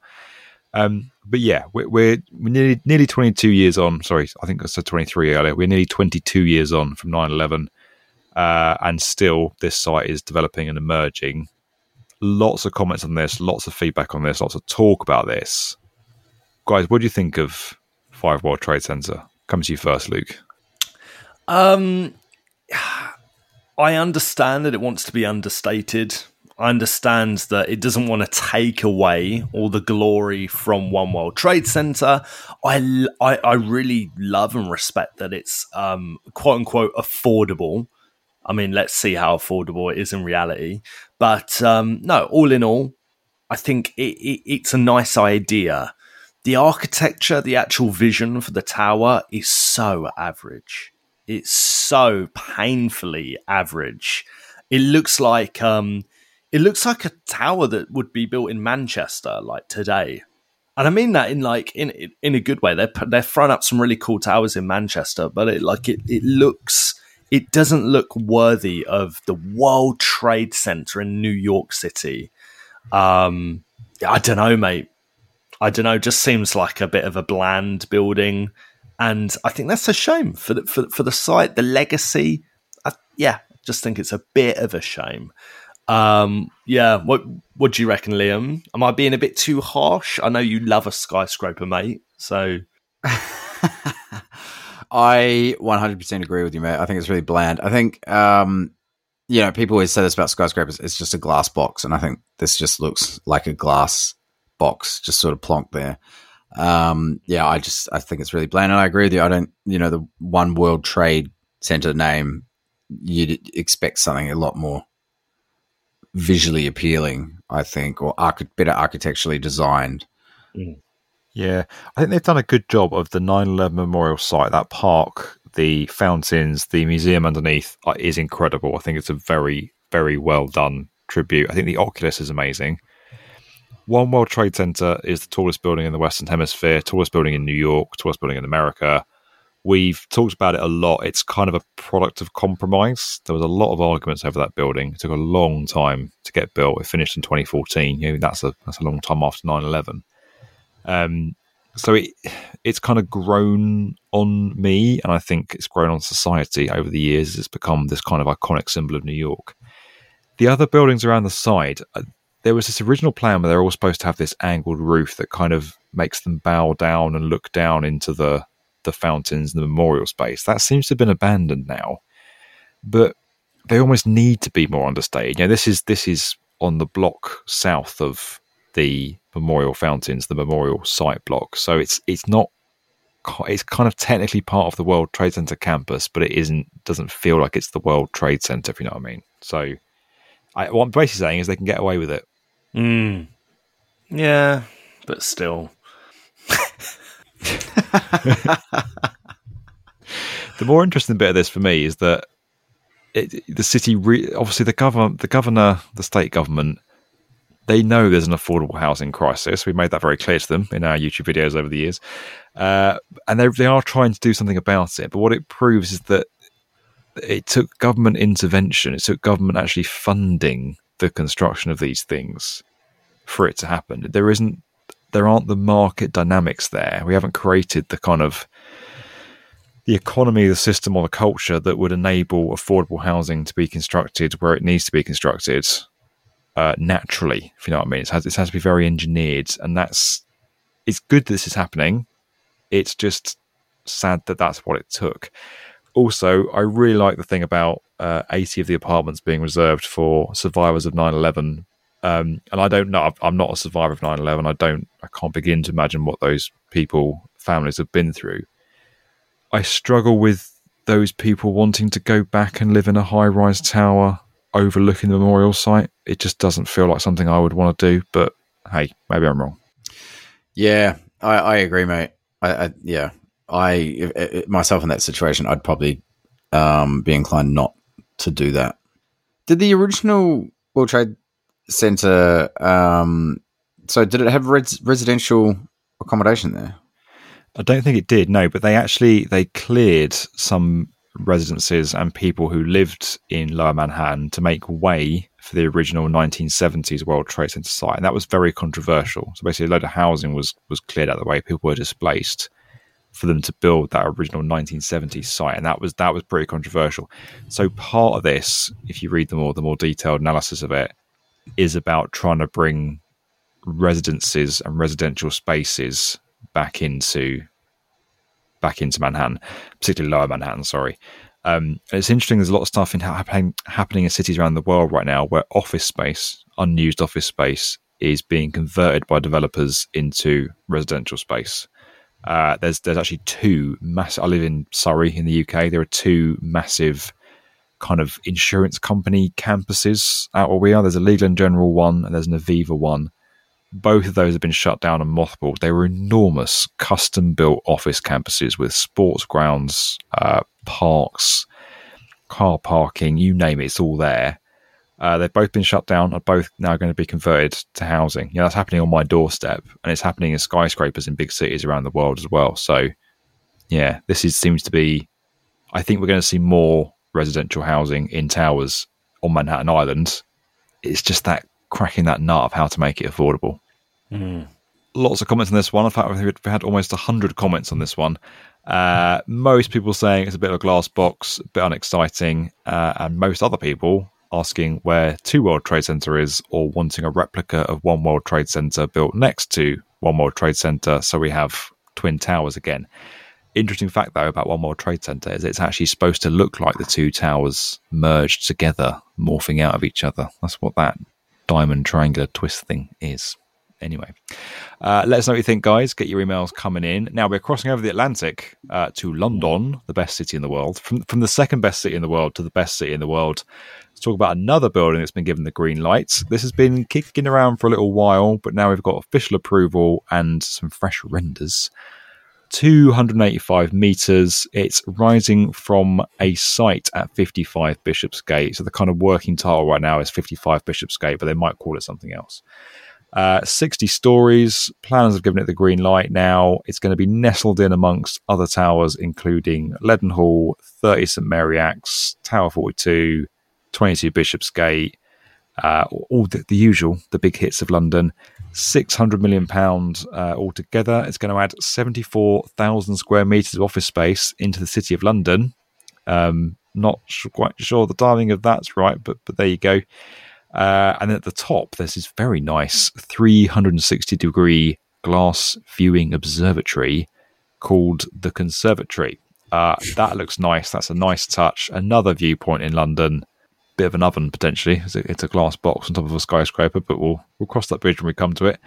um, but yeah, we're, we're, we're nearly nearly 22 years on. Sorry, I think I said 23 earlier. We're nearly 22 years on from 9/11, uh, and still this site is developing and emerging. Lots of comments on this, lots of feedback on this, lots of talk about this. Guys, what do you think of Five World Trade Center? Come to you first, Luke. Um, I understand that it wants to be understated. I understand that it doesn't want to take away all the glory from One World Trade Center. I, I, I really love and respect that it's um, quote unquote affordable. I mean, let's see how affordable it is in reality. But um, no, all in all, I think it, it, it's a nice idea. The architecture, the actual vision for the tower is so average. It's so painfully average. It looks like um, it looks like a tower that would be built in Manchester, like today. And I mean that in like in in a good way. They're they're throwing up some really cool towers in Manchester, but it like it it looks it doesn't look worthy of the World Trade Center in New York City. Um, I don't know, mate. I don't know. Just seems like a bit of a bland building, and I think that's a shame for the, for for the site, the legacy. I, yeah, just think it's a bit of a shame. Um, yeah, what what do you reckon, Liam? Am I being a bit too harsh? I know you love a skyscraper, mate. So I 100% agree with you, mate. I think it's really bland. I think, um, you know, people always say this about skyscrapers. It's just a glass box, and I think this just looks like a glass box, just sort of plonked there. Um, yeah, I just I think it's really bland, and I agree with you. I don't, you know, the One World Trade Center name, you'd expect something a lot more visually appealing, I think, or better architecturally designed. Yeah, I think they've done a good job of the 9 11 memorial site. That park, the fountains, the museum underneath uh, is incredible. I think it's a very, very well done tribute. I think the Oculus is amazing. One World Trade Center is the tallest building in the Western Hemisphere, tallest building in New York, tallest building in America. We've talked about it a lot. It's kind of a product of compromise. There was a lot of arguments over that building. It took a long time to get built. It finished in 2014. You know, that's a that's a long time after 9 11. Um, so it it's kind of grown on me, and I think it's grown on society over the years. It's become this kind of iconic symbol of New York. The other buildings around the side, uh, there was this original plan where they're all supposed to have this angled roof that kind of makes them bow down and look down into the the fountains and the memorial space. That seems to have been abandoned now, but they almost need to be more understated. You know, this is this is on the block south of the memorial fountains, the memorial site block. So it's it's not it's kind of technically part of the World Trade Center campus, but it isn't doesn't feel like it's the World Trade Center, if you know what I mean. So I, what I'm basically saying is they can get away with it. Mm. Yeah, but still. the more interesting bit of this for me is that it, the city, re- obviously, the government, the governor, the state government, they know there's an affordable housing crisis. We made that very clear to them in our YouTube videos over the years, uh, and they they are trying to do something about it. But what it proves is that it took government intervention. It took government actually funding the construction of these things for it to happen. There isn't, there aren't the market dynamics there. We haven't created the kind of the economy, the system, or the culture that would enable affordable housing to be constructed where it needs to be constructed uh, naturally. If you know what I mean, it has, it has to be very engineered, and that's it's good this is happening. It's just sad that that's what it took. Also, I really like the thing about uh, 80 of the apartments being reserved for survivors of 9 11. Um, and I don't know, I'm not a survivor of 9 11. I don't, I can't begin to imagine what those people, families have been through. I struggle with those people wanting to go back and live in a high rise tower overlooking the memorial site. It just doesn't feel like something I would want to do, but hey, maybe I'm wrong. Yeah, I, I agree, mate. I, I yeah, I myself in that situation, I'd probably um, be inclined not to do that. Did the original World Trade Center? Um, so did it have res- residential accommodation there? I don't think it did. No, but they actually they cleared some residences and people who lived in Lower Manhattan to make way for the original 1970s World Trade Center site, and that was very controversial. So basically, a load of housing was was cleared out of the way. People were displaced for them to build that original 1970s site, and that was that was pretty controversial. So part of this, if you read the more the more detailed analysis of it, is about trying to bring residences and residential spaces back into back into Manhattan, particularly Lower Manhattan. Sorry. Um, it's interesting. There's a lot of stuff in happening happening in cities around the world right now where office space, unused office space, is being converted by developers into residential space. Uh, there's there's actually two massive. I live in Surrey in the UK. There are two massive kind of insurance company campuses out where we are. There's a Legal and General one, and there's an Aviva one. Both of those have been shut down and mothballed. They were enormous, custom built office campuses with sports grounds, uh, parks, car parking, you name it, it's all there. Uh, they've both been shut down, are both now going to be converted to housing. Know, that's happening on my doorstep, and it's happening in skyscrapers in big cities around the world as well. So, yeah, this is, seems to be. I think we're going to see more residential housing in towers on Manhattan Island. It's just that cracking that nut of how to make it affordable. Mm. Lots of comments on this one. In fact, we've had almost 100 comments on this one. Uh, most people saying it's a bit of a glass box, a bit unexciting, uh, and most other people asking where Two World Trade Center is or wanting a replica of One World Trade Center built next to One World Trade Center so we have Twin Towers again. Interesting fact, though, about One World Trade Center is it's actually supposed to look like the two towers merged together, morphing out of each other. That's what that diamond triangular twist thing is. Anyway, uh, let us know what you think, guys. Get your emails coming in. Now we're crossing over the Atlantic uh, to London, the best city in the world. From from the second best city in the world to the best city in the world. Let's talk about another building that's been given the green light. This has been kicking around for a little while, but now we've got official approval and some fresh renders. 285 meters. It's rising from a site at 55 Bishopsgate. So the kind of working title right now is 55 Bishopsgate, but they might call it something else. Uh, 60 stories. Planners have given it the green light now. It's going to be nestled in amongst other towers, including Leadenhall, 30 St Mary Axe, Tower 42, 22 Bishopsgate, uh, all the, the, usual, the big hits of London. 600 million pounds uh, altogether. It's going to add 74,000 square meters of office space into the city of London. Um, not quite sure the timing of that's right, but but there you go. Uh, and at the top, there's this very nice 360 degree glass viewing observatory called the Conservatory. Uh, that looks nice. That's a nice touch. Another viewpoint in London. Bit of an oven potentially. It's a, it's a glass box on top of a skyscraper, but we'll we'll cross that bridge when we come to it.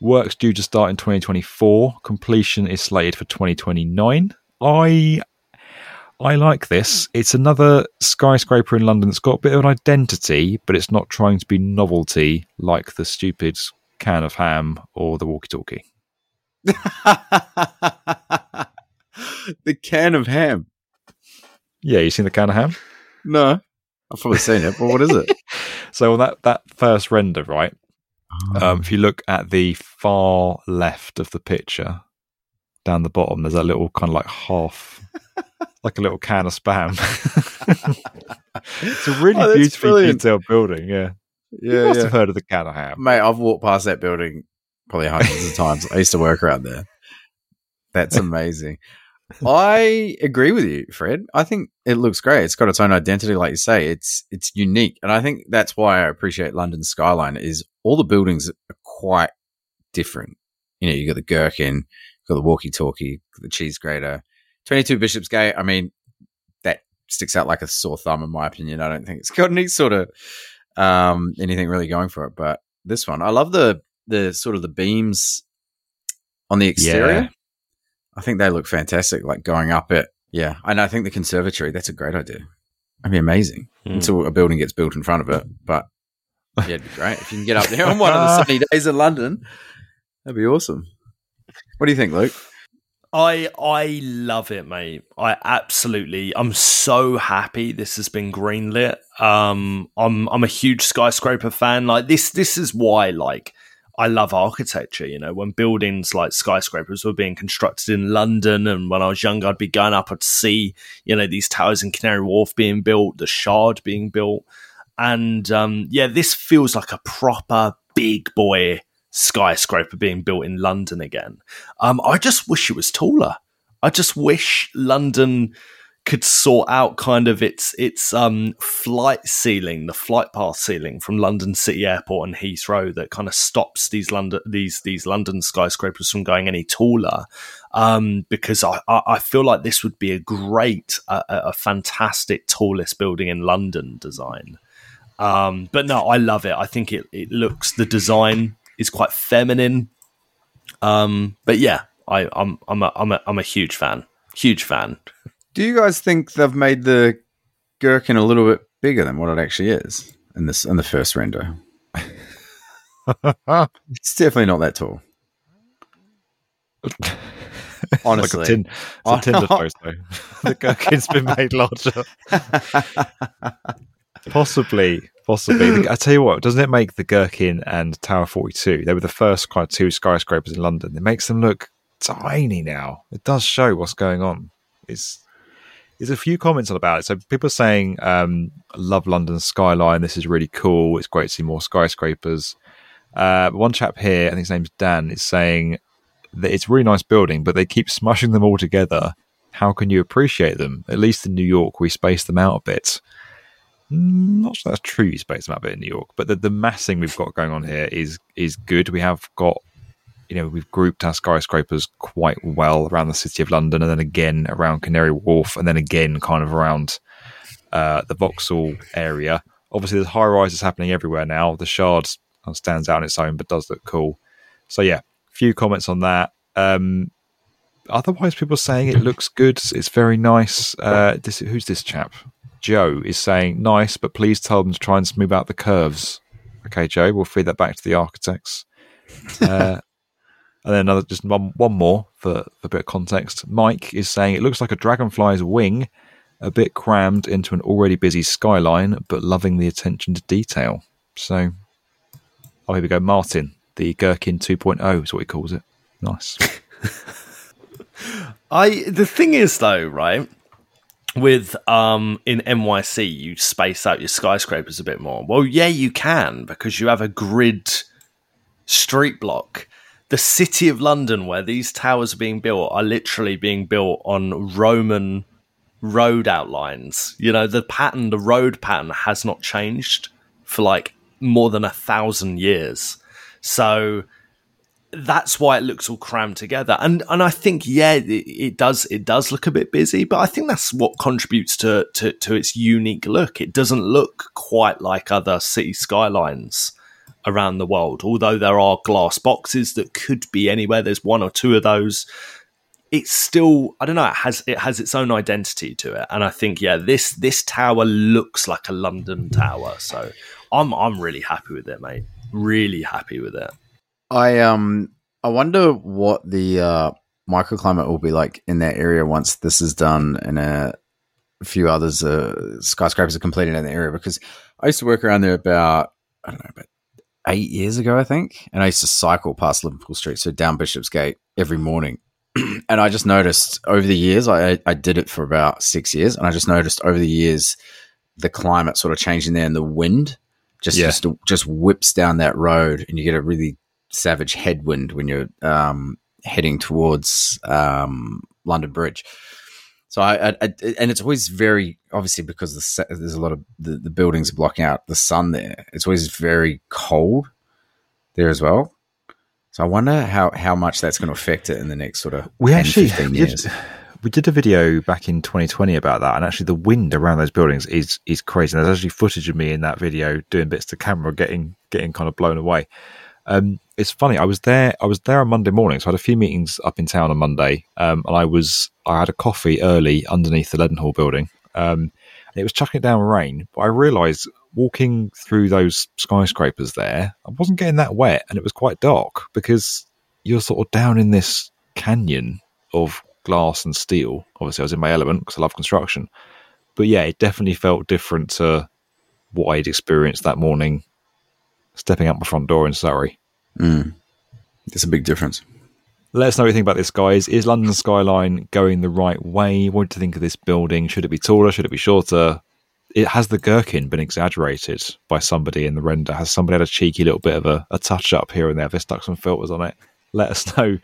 Work's due to start in 2024. Completion is slated for 2029. I I like this. It's another skyscraper in London that's got a bit of an identity, but it's not trying to be novelty like the stupid can of ham or the walkie talkie. the can of ham. Yeah, you seen the can of ham? No. I've probably seen it, but what is it? so on that, that first render, right? Oh. Um, if you look at the far left of the picture, down the bottom, there's a little kind of like half like a little can of spam. it's a really Oh, beautifully brilliant. detailed building. Yeah, Yeah, you must yeah. have heard of the can of ham. Mate, I've walked past that building probably hundreds of times. I used to work around there. That's amazing. I agree with you, Fred. I think it looks great. It's got its own identity, like you say. It's it's unique, and I think that's why I appreciate London skyline. Is all the buildings are quite different. You know, you got the gherkin, you got the walkie-talkie, the cheese grater, twenty-two Bishopsgate. I mean, that sticks out like a sore thumb, in my opinion. I don't think it's got any sort of um, anything really going for it. But this one, I love the the sort of the beams on the exterior. Yeah. I think they look fantastic, like going up it. Yeah, and I think the conservatory that's a great idea. That'd be amazing until a building gets built in front of it. But yeah, it'd be great if you can get up there on one of the sunny days in London. That'd be awesome. What do you think, Luke? I I love it, mate. I absolutely. I'm so happy this has been greenlit. Um, I'm I'm a huge skyscraper fan. Like this this is why like I love architecture. You know, when buildings like skyscrapers were being constructed in London, and when I was younger, I'd be going up, I'd see you know these towers in Canary Wharf being built, the Shard being built, and um, yeah, this feels like a proper big boy skyscraper being built in London again. Um, I just wish it was taller. I just wish London could sort out kind of its its um, flight ceiling, the flight path ceiling from London City Airport and Heathrow that kind of stops these London these these London skyscrapers from going any taller. Um, because I, I feel like this would be a great, a, a a fantastic tallest building in London design. Um, but no, I love it. I think it, it looks the design is quite feminine. Um, but yeah, I, I'm I'm a, I'm a I'm a huge fan. Huge fan. Do you guys think they've made the gherkin a little bit bigger than what it actually is in this in the first render? it's definitely not that tall. Honestly, like a, tin, it's a Tinder photo. the gherkin's been made larger. possibly, possibly. I tell you what, doesn't it make the Gherkin and Tower 42? They were the first kind of two skyscrapers in London. It makes them look tiny now. It does show what's going on. It's there's a few comments about it. So people are saying, um, "Love London skyline. This is really cool. It's great to see more skyscrapers." Uh, one chap here, I think his name's Dan, is saying that it's a really nice building, but they keep smushing them all together. How can you appreciate them? At least in New York, we space them out a bit. Mm, Not sure that's true. You space them out a bit in New York, but the, the massing we've got going on here is is good. We have got, you know, we've grouped our skyscrapers quite well around the city of London, and then again around Canary Wharf, and then again kind of around uh, the Vauxhall area. Obviously, there's high rises happening everywhere now. The Shard stands out on its own, but does look cool. So yeah, few comments on that. Um, otherwise, people saying it looks good. It's very nice. Uh, this who's this chap? Joe is saying nice, but please tell them to try and smooth out the curves. Okay, Joe, we'll feed that back to the architects. Uh, and then another, just one, one more for, for a bit of context. Mike is saying it looks like a dragonfly's wing, a bit crammed into an already busy skyline, but loving the attention to detail. So, oh, here we go. Martin, the Gherkin 2.0 is what he calls it. Nice. I the thing is though, right? With um in NYC, you space out your skyscrapers a bit more. Well, yeah, you can because you have a grid street block. The city of London, where these towers are being built, are literally being built on Roman road outlines. You know, the pattern, the road pattern has not changed for like more than a thousand years. So that's why it looks all crammed together. And and I think yeah, it, it does it does look a bit busy, but I think that's what contributes to, to to its unique look. It doesn't look quite like other city skylines around the world. Although there are glass boxes that could be anywhere. There's one or two of those. It's still I don't know. It has it has its own identity to it, and I think yeah, this this tower looks like a London tower. So I'm I'm really happy with it, mate. Really happy with it. I um I wonder what the uh, microclimate will be like in that area once this is done and a few others uh, skyscrapers are completed in the area because I used to work around there about I don't know about eight years ago I think and I used to cycle past Liverpool Street so down Bishopsgate every morning and I just noticed over the years, I I did it for about six years, and I just noticed over the years the climate sort of changing there, and the wind just Yeah. just just whips down that road, and you get a really savage headwind when you're um, heading towards um, London Bridge. So I, I, I and it's always very obviously because the, there's a lot of the, the buildings are blocking out the sun there. It's always very cold there as well. So I wonder how, how much that's going to affect it in the next sort of We 10, actually 15 did, we did a video back in 2020 about that, and actually the wind around those buildings is is crazy. And there's actually footage of me in that video doing bits to camera, getting getting kind of blown away. Um, it's funny. I was there. I was there on Monday morning, so I had a few meetings up in town on Monday, um, and I was I had a coffee early underneath the Leadenhall building. Um, and it was chucking it down rain, but I realised walking through those skyscrapers there, I wasn't getting that wet, and it was quite dark because you're sort of down in this canyon of glass and steel. Obviously, I was in my element because I love construction. But yeah, it definitely felt different to what I'd experienced that morning stepping out my front door in Surrey. Mm. It's a big difference. Let us know what you think about this, guys. Is London skyline going the right way? What do you think of this building? Should it be taller? Should it be shorter? It has the gherkin been exaggerated by somebody in the render? Has somebody had a cheeky little bit of a, a touch up here and there? Have they stuck some filters on it? Let us know.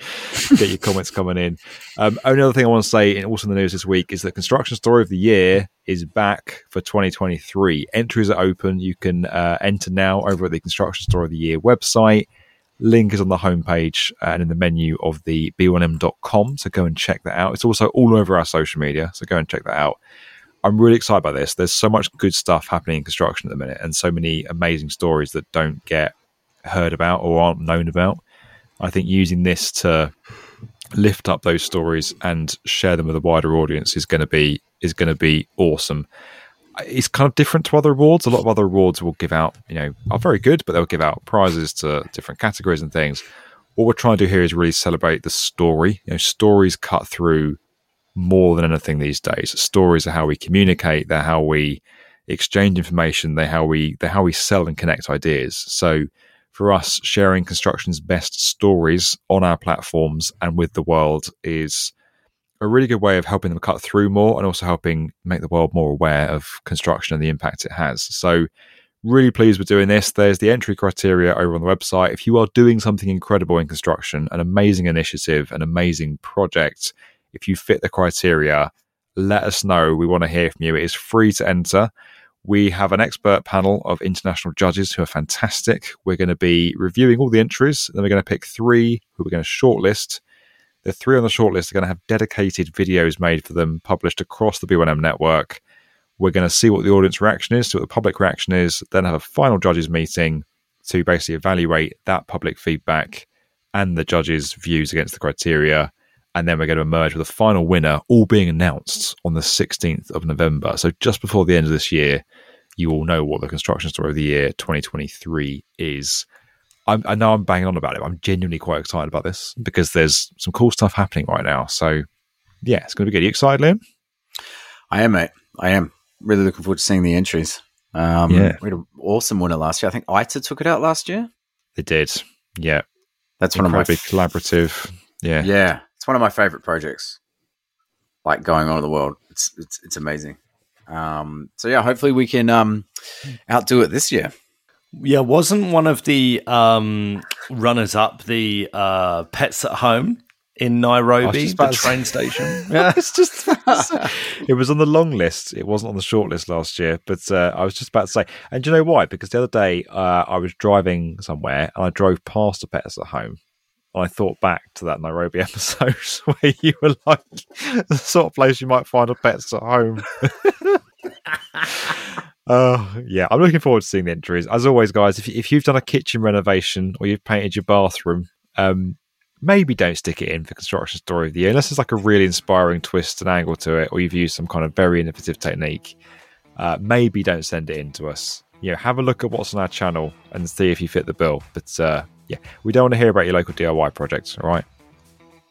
Get your comments coming in. Um, only other thing I want to say, and also in the news this week, is that Construction Story of the Year is back for 2023. Entries are open. You can uh, enter now over at the Construction Story of the Year website. Link is on the homepage and in the menu of the b1m.com. So go and check that out. It's also all over our social media. So go and check that out. I'm really excited by this. There's so much good stuff happening in construction at the minute and so many amazing stories that don't get heard about or aren't known about. I think using this to lift up those stories and share them with a wider audience is going to be is going to be awesome. It's kind of different to other awards. A lot of other awards will give out, you know, are very good, but they'll give out prizes to different categories and things. What we're trying to do here is really celebrate the story. You know, stories cut through more than anything these days. Stories are how we communicate. They're how we exchange information. They're how we they're how we sell and connect ideas. So for us, sharing construction's best stories on our platforms and with the world is a really good way of helping them cut through more and also helping make the world more aware of construction and the impact it has. So, really pleased with doing this. There's the entry criteria over on the website. If you are doing something incredible in construction, an amazing initiative, an amazing project, if you fit the criteria, let us know. We want to hear from you. It is free to enter. We have an expert panel of international judges who are fantastic. We're going to be reviewing all the entries, then we're going to pick three who we're going to shortlist. The three on the shortlist are going to have dedicated videos made for them, published across the B1M network. We're going to see what the audience reaction is, see what the public reaction is, then have a final judges meeting to basically evaluate that public feedback and the judges' views against the criteria. And then we're going to emerge with a final winner, all being announced on the 16th of November. So just before the end of this year, you all know what the construction story of the year 2023 is. I'm, I know I'm banging on about it. But I'm genuinely quite excited about this because there's some cool stuff happening right now. So, yeah, it's going to be good. Are you excited, Liam? I am, mate. I am really looking forward to seeing the entries. Um, Yeah. we had an awesome winner last year. I think ITA took it out last year. They did. Yeah. That's one of my Incredibly f- collaborative. Yeah. Yeah, it's one of my favorite projects. Like going on in the world, it's it's it's amazing. Um, so yeah, hopefully we can um, outdo it this year. Yeah, wasn't one of the um, runners up the uh, Pets at Home in Nairobi, the train station? Yeah, it's just it was on the long list. It wasn't on the short list last year, but uh, I was just about to say. And do you know why? Because the other day uh, I was driving somewhere and I drove past a pets at home. And I thought back to that Nairobi episode where you were like the sort of place you might find a pets at home. Oh yeah, I'm looking forward to seeing the entries. As always, guys, if, if you've done a kitchen renovation or you've painted your bathroom, um, maybe don't stick it in for construction story of the year unless there's like a really inspiring twist and angle to it, or you've used some kind of very innovative technique. Uh, maybe don't send it in to us. You know, have a look at what's on our channel and see if you fit the bill. But uh, yeah, we don't want to hear about your local DIY projects. All right,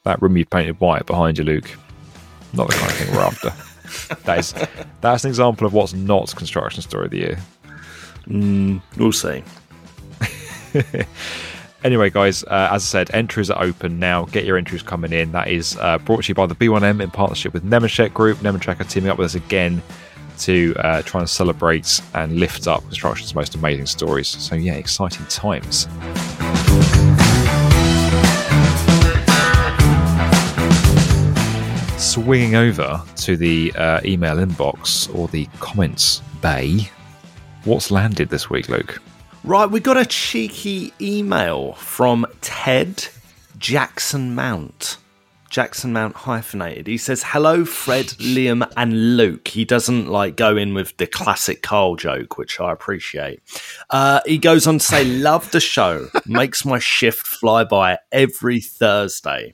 that room you've painted white behind you, Luke. Not the kind of thing we're after. That is that's an example of what's not construction story of the year. Mm, we'll see. Anyway, guys, uh, as I said, entries are open now. Get your entries coming in. That is uh, brought to you by the B1M in partnership with Nemetschek Group. Nemetschek are teaming up with us again to uh, try and celebrate and lift up construction's most amazing stories. So, yeah, exciting times. Swinging over to the uh, email inbox or the comments bay, what's landed this week, Luke? Right, we got a cheeky email from Ted Jackson-Mount. Jackson Mount hyphenated. He says, Hello, Fred, Liam, and Luke. He doesn't like go in with the classic Carl joke, which I appreciate. Uh, he goes on to say, Love the show. Makes my shift fly by every Thursday.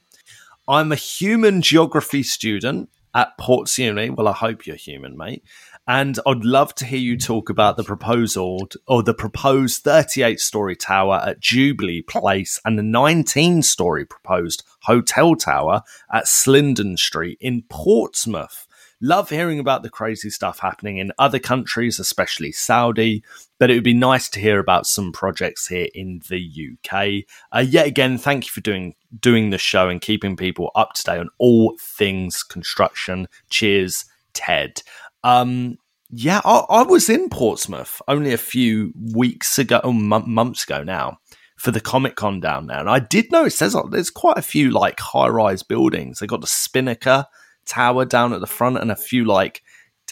I'm a human geography student at Ports Uni. Well, I hope you're human, mate. And I'd love to hear you talk about the proposal or the proposed 38 story tower at Jubilee Place and the 19 story proposed hotel tower at Slindon Street in Portsmouth. Love hearing about the crazy stuff happening in other countries, especially Saudi, but it would be nice to hear about some projects here in the UK. Uh, yet again, thank you for doing doing the show and keeping people up to date on all things construction. Cheers, Ted. Um, yeah, I, I, was in Portsmouth only a few weeks ago, or m- months ago now, for the Comic Con down there, and I did notice there's there's quite a few like high rise buildings. They got the Spinnaker Tower down at the front, and a few like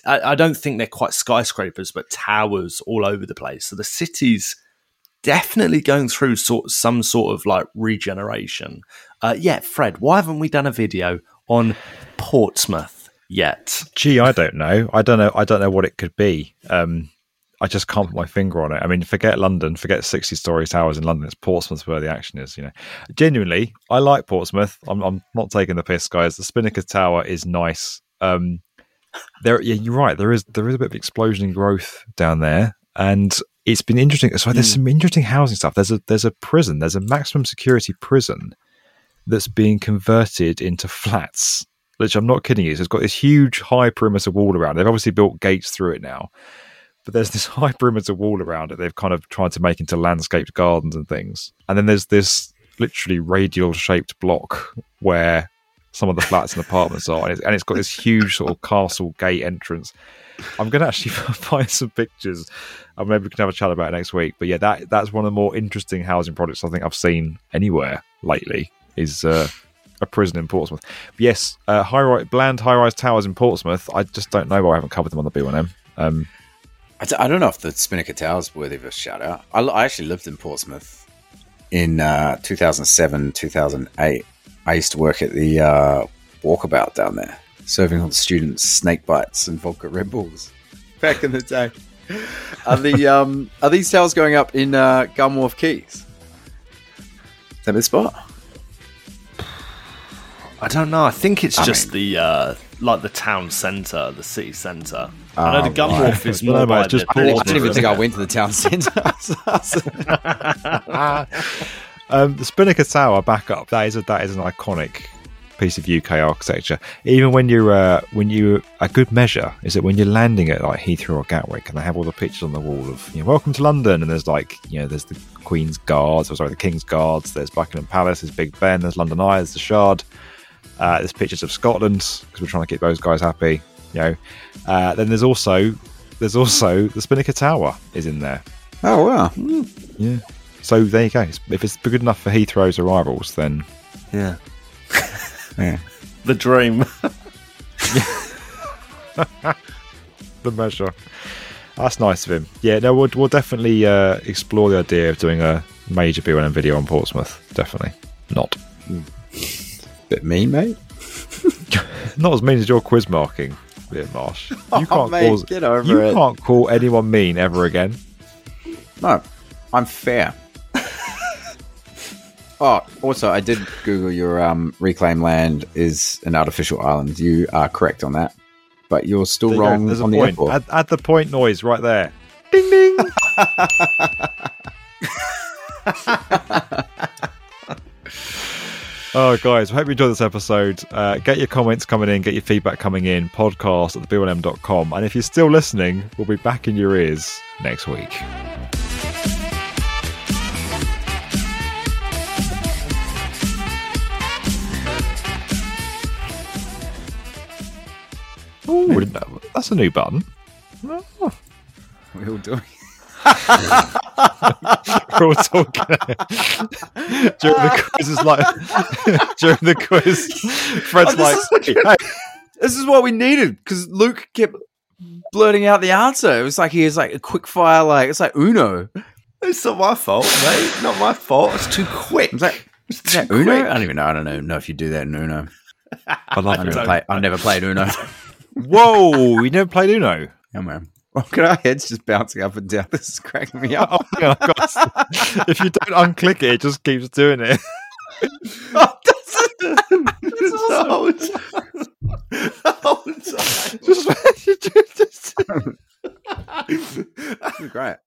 I, I don't think they're quite skyscrapers, but towers all over the place. So the city's definitely going through sort some sort of like regeneration. Uh, yeah, Fred, why haven't we done a video on Portsmouth yet? Gee, I don't know. I don't know. I don't know what it could be. Um, I just can't put my finger on it. I mean, forget London, forget sixty-story towers in London. It's Portsmouth where the action is. You know, genuinely, I like Portsmouth. I'm, I'm not taking the piss, guys. The Spinnaker Tower is nice. Um, there, yeah, you're right. There is there is a bit of explosion in growth down there, and it's been interesting. So there's mm. some interesting housing stuff. There's a there's a prison. There's a maximum security prison that's being converted into flats. Which I'm not kidding you. So it's got this huge high perimeter wall around. They've obviously built gates through it now, but there's this high perimeter wall around it. They've kind of tried to make into landscaped gardens and things. And then there's this literally radial shaped block where some of the flats and apartments are, and it's, and it's got this huge sort of castle gate entrance. I'm going to actually find some pictures, and maybe we can have a chat about it next week. But yeah, that that's one of the more interesting housing projects I think I've seen anywhere lately. Is uh, a prison in Portsmouth. But yes, uh, high rise, bland high rise towers in Portsmouth. I just don't know why I haven't covered them on the B1M. Um, I d- I don't know if the Spinnaker Tower's worthy of a shout out. I, I actually lived in Portsmouth in uh, 2007, 2008 I used to work at the uh, walkabout down there, serving all the students snake bites and vodka Red Bulls back in the day. Are the um, are these towers going up in uh, Gunwharf Quays? Is that the spot? I don't know. I think it's I just mean, the uh, like the town centre, the city centre. I know the oh, Gunwharf right. is more no, just. I, didn't, I didn't even think I went to the town centre. Um, the Spinnaker Tower back up. That is a, that is an iconic piece of UK architecture. Even when you're uh, when you a good measure is that when you're landing at like Heathrow or Gatwick, and they have all the pictures on the wall of you know, welcome to London, and there's like you know there's the Queen's Guards, or sorry, the King's Guards. There's Buckingham Palace, there's Big Ben, there's London Eye, there's the Shard. Uh, there's pictures of Scotland because we're trying to keep those guys happy. You know, uh, then there's also there's also the Spinnaker Tower is in there. Oh wow! Yeah. So there you go. If it's good enough for Heathrow's arrivals, then yeah, yeah, the dream, the measure. That's nice of him. Yeah, no, we'll, we'll definitely uh, explore the idea of doing a major B1M video on Portsmouth. Definitely not. Bit mean, mate. not as mean as your quiz marking, Liam Marsh. You can't oh, mate, call, get over you it. can't call anyone mean ever again. No, I'm fair. Oh, also, I did Google your um, reclaim land is an artificial island. You are correct on that, but you're still there wrong you on the point. airport. Add, add, the point noise right there. Ding ding. oh, guys, I hope you enjoyed this episode. Uh, get your comments coming in, get your feedback coming in. Podcast at the And if you're still listening, we'll be back in your ears next week. Ooh, that's a new button. Oh. We all doing. We're all talking during the quiz. Is like during the quiz, Fred's Oh, this like, is what This is what we needed because Luke kept blurting out the answer. It was like he was like a quick fire, like it's like Uno. It's not my fault, mate. Not my fault. It's too quick. It's like is that Uno? quick. I don't even know. I don't know, know if you do that in Uno. I like I never play. I never played Uno. Whoa, you never played Uno? Yeah, man. Look at our heads just bouncing up and down. This is cracking me up. oh, God, if you don't unclick it, it just keeps doing it. oh, that's, that's awesome. Oh, just, just, just. great.